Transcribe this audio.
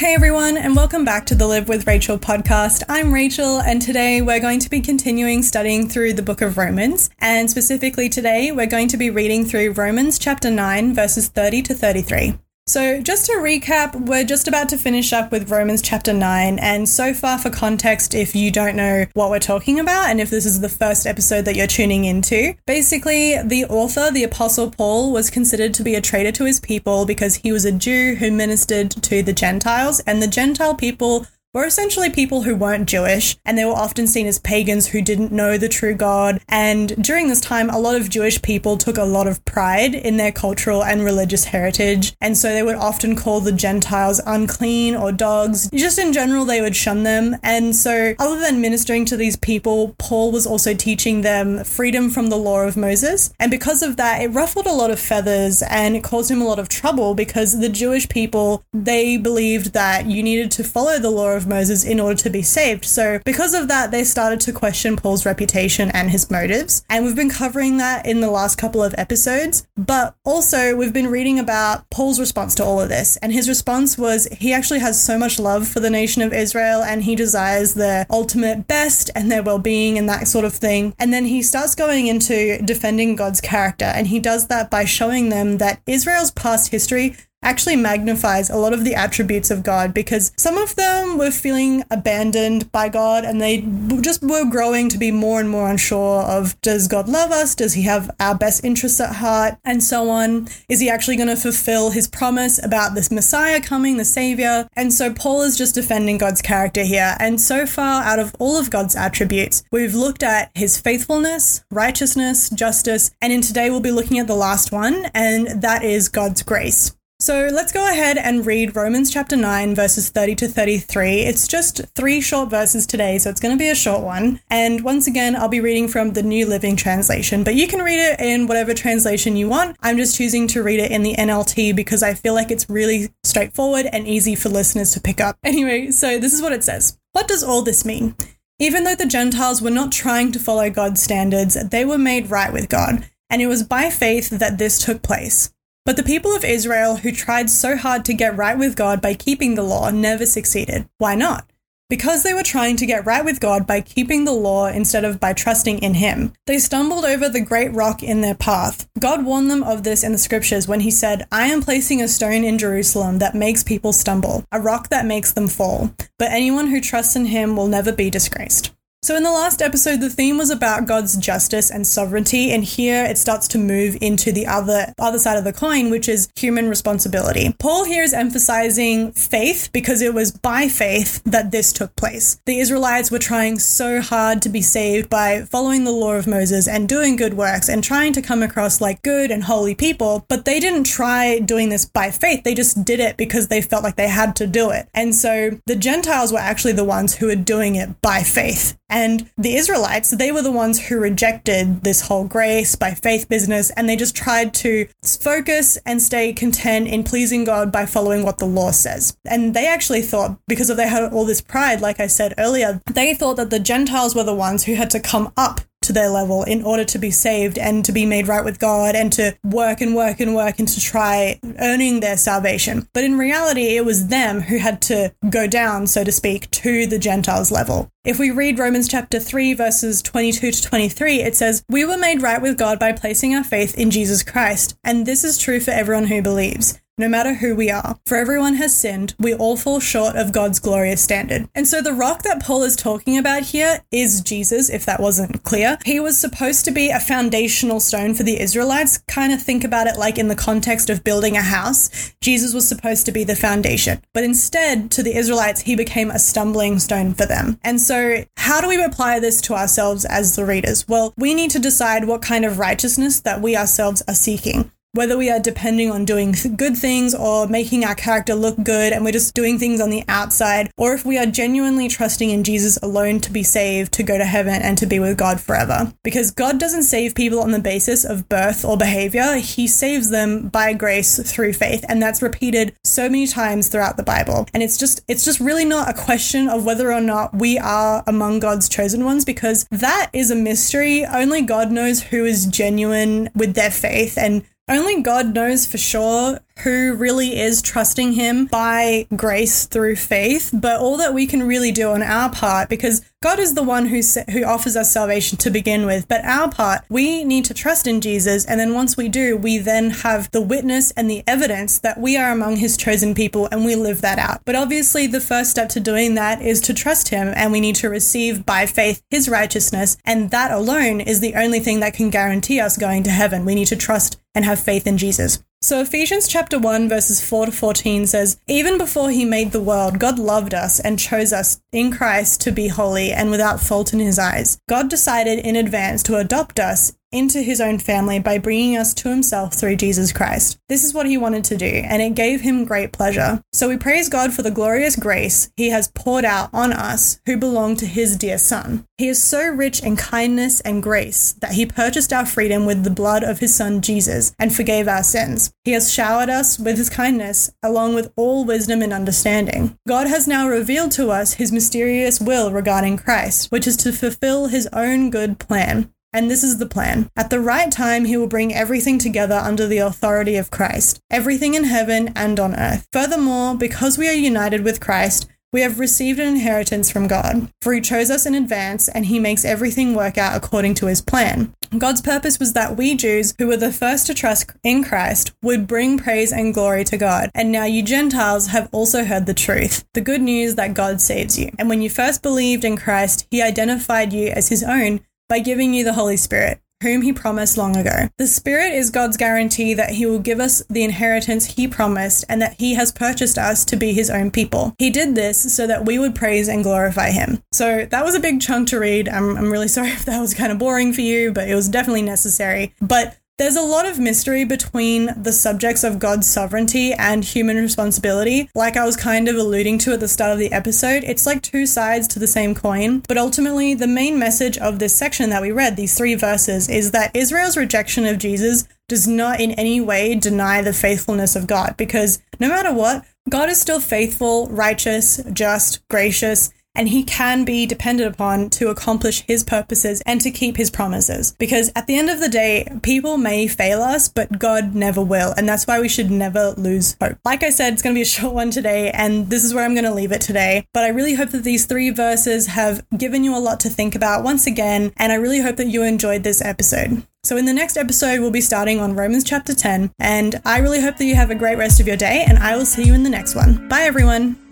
Hey everyone, and welcome back to the Live with Rachel podcast. I'm Rachel, and today we're going to be continuing studying through the book of Romans. And specifically today, we're going to be reading through Romans chapter 9, verses 30 to 33. So, just to recap, we're just about to finish up with Romans chapter 9. And so far, for context, if you don't know what we're talking about, and if this is the first episode that you're tuning into, basically, the author, the Apostle Paul, was considered to be a traitor to his people because he was a Jew who ministered to the Gentiles, and the Gentile people were essentially people who weren't Jewish, and they were often seen as pagans who didn't know the true God. And during this time, a lot of Jewish people took a lot of pride in their cultural and religious heritage, and so they would often call the Gentiles unclean or dogs. Just in general, they would shun them. And so, other than ministering to these people, Paul was also teaching them freedom from the law of Moses. And because of that, it ruffled a lot of feathers and it caused him a lot of trouble because the Jewish people, they believed that you needed to follow the law of of Moses in order to be saved. So, because of that, they started to question Paul's reputation and his motives. And we've been covering that in the last couple of episodes. But also, we've been reading about Paul's response to all of this. And his response was he actually has so much love for the nation of Israel and he desires their ultimate best and their well being and that sort of thing. And then he starts going into defending God's character. And he does that by showing them that Israel's past history actually magnifies a lot of the attributes of God because some of them were feeling abandoned by God and they just were growing to be more and more unsure of does God love us? Does he have our best interests at heart? And so on. Is he actually going to fulfill his promise about this Messiah coming, the Savior? And so Paul is just defending God's character here. And so far, out of all of God's attributes, we've looked at his faithfulness, righteousness, justice, and in today we'll be looking at the last one, and that is God's grace. So let's go ahead and read Romans chapter 9, verses 30 to 33. It's just three short verses today, so it's going to be a short one. And once again, I'll be reading from the New Living Translation, but you can read it in whatever translation you want. I'm just choosing to read it in the NLT because I feel like it's really straightforward and easy for listeners to pick up. Anyway, so this is what it says What does all this mean? Even though the Gentiles were not trying to follow God's standards, they were made right with God. And it was by faith that this took place. But the people of Israel who tried so hard to get right with God by keeping the law never succeeded. Why not? Because they were trying to get right with God by keeping the law instead of by trusting in Him. They stumbled over the great rock in their path. God warned them of this in the scriptures when He said, I am placing a stone in Jerusalem that makes people stumble, a rock that makes them fall. But anyone who trusts in Him will never be disgraced. So, in the last episode, the theme was about God's justice and sovereignty, and here it starts to move into the other other side of the coin, which is human responsibility. Paul here is emphasizing faith because it was by faith that this took place. The Israelites were trying so hard to be saved by following the law of Moses and doing good works and trying to come across like good and holy people, but they didn't try doing this by faith. They just did it because they felt like they had to do it. And so the Gentiles were actually the ones who were doing it by faith. And the Israelites, they were the ones who rejected this whole grace by faith business and they just tried to focus and stay content in pleasing God by following what the law says. And they actually thought, because of they had all this pride, like I said earlier, they thought that the Gentiles were the ones who had to come up to their level in order to be saved and to be made right with God and to work and work and work and to try earning their salvation. But in reality, it was them who had to go down, so to speak, to the Gentiles level. If we read Romans chapter 3, verses 22 to 23, it says, We were made right with God by placing our faith in Jesus Christ, and this is true for everyone who believes no matter who we are. For everyone has sinned, we all fall short of God's glorious standard. And so the rock that Paul is talking about here is Jesus, if that wasn't clear. He was supposed to be a foundational stone for the Israelites. Kind of think about it like in the context of building a house. Jesus was supposed to be the foundation. But instead, to the Israelites, he became a stumbling stone for them. And so, how do we apply this to ourselves as the readers? Well, we need to decide what kind of righteousness that we ourselves are seeking whether we are depending on doing good things or making our character look good and we're just doing things on the outside, or if we are genuinely trusting in Jesus alone to be saved, to go to heaven, and to be with God forever. Because God doesn't save people on the basis of birth or behavior, He saves them by grace through faith. And that's repeated so many times throughout the Bible. And it's just, it's just really not a question of whether or not we are among God's chosen ones, because that is a mystery. Only God knows who is genuine with their faith and only God knows for sure who really is trusting Him by grace through faith, but all that we can really do on our part, because God is the one who who offers us salvation to begin with, but our part, we need to trust in Jesus, and then once we do, we then have the witness and the evidence that we are among His chosen people, and we live that out. But obviously, the first step to doing that is to trust Him, and we need to receive by faith His righteousness, and that alone is the only thing that can guarantee us going to heaven. We need to trust and have faith in Jesus. So Ephesians chapter 1 verses 4 to 14 says, Even before he made the world, God loved us and chose us in Christ to be holy and without fault in his eyes. God decided in advance to adopt us into his own family by bringing us to himself through Jesus Christ. This is what he wanted to do, and it gave him great pleasure. So we praise God for the glorious grace he has poured out on us who belong to his dear Son. He is so rich in kindness and grace that he purchased our freedom with the blood of his Son Jesus and forgave our sins. He has showered us with his kindness, along with all wisdom and understanding. God has now revealed to us his mysterious will regarding Christ, which is to fulfill his own good plan. And this is the plan. At the right time, he will bring everything together under the authority of Christ, everything in heaven and on earth. Furthermore, because we are united with Christ, we have received an inheritance from God, for He chose us in advance and He makes everything work out according to His plan. God's purpose was that we Jews, who were the first to trust in Christ, would bring praise and glory to God. And now you Gentiles have also heard the truth, the good news that God saves you. And when you first believed in Christ, He identified you as His own by giving you the Holy Spirit, whom he promised long ago. The Spirit is God's guarantee that he will give us the inheritance he promised and that he has purchased us to be his own people. He did this so that we would praise and glorify him. So that was a big chunk to read. I'm, I'm really sorry if that was kind of boring for you, but it was definitely necessary. But there's a lot of mystery between the subjects of God's sovereignty and human responsibility. Like I was kind of alluding to at the start of the episode, it's like two sides to the same coin. But ultimately, the main message of this section that we read, these three verses, is that Israel's rejection of Jesus does not in any way deny the faithfulness of God because no matter what, God is still faithful, righteous, just, gracious, and he can be depended upon to accomplish his purposes and to keep his promises. Because at the end of the day, people may fail us, but God never will. And that's why we should never lose hope. Like I said, it's going to be a short one today, and this is where I'm going to leave it today. But I really hope that these three verses have given you a lot to think about once again, and I really hope that you enjoyed this episode. So, in the next episode, we'll be starting on Romans chapter 10, and I really hope that you have a great rest of your day, and I will see you in the next one. Bye, everyone.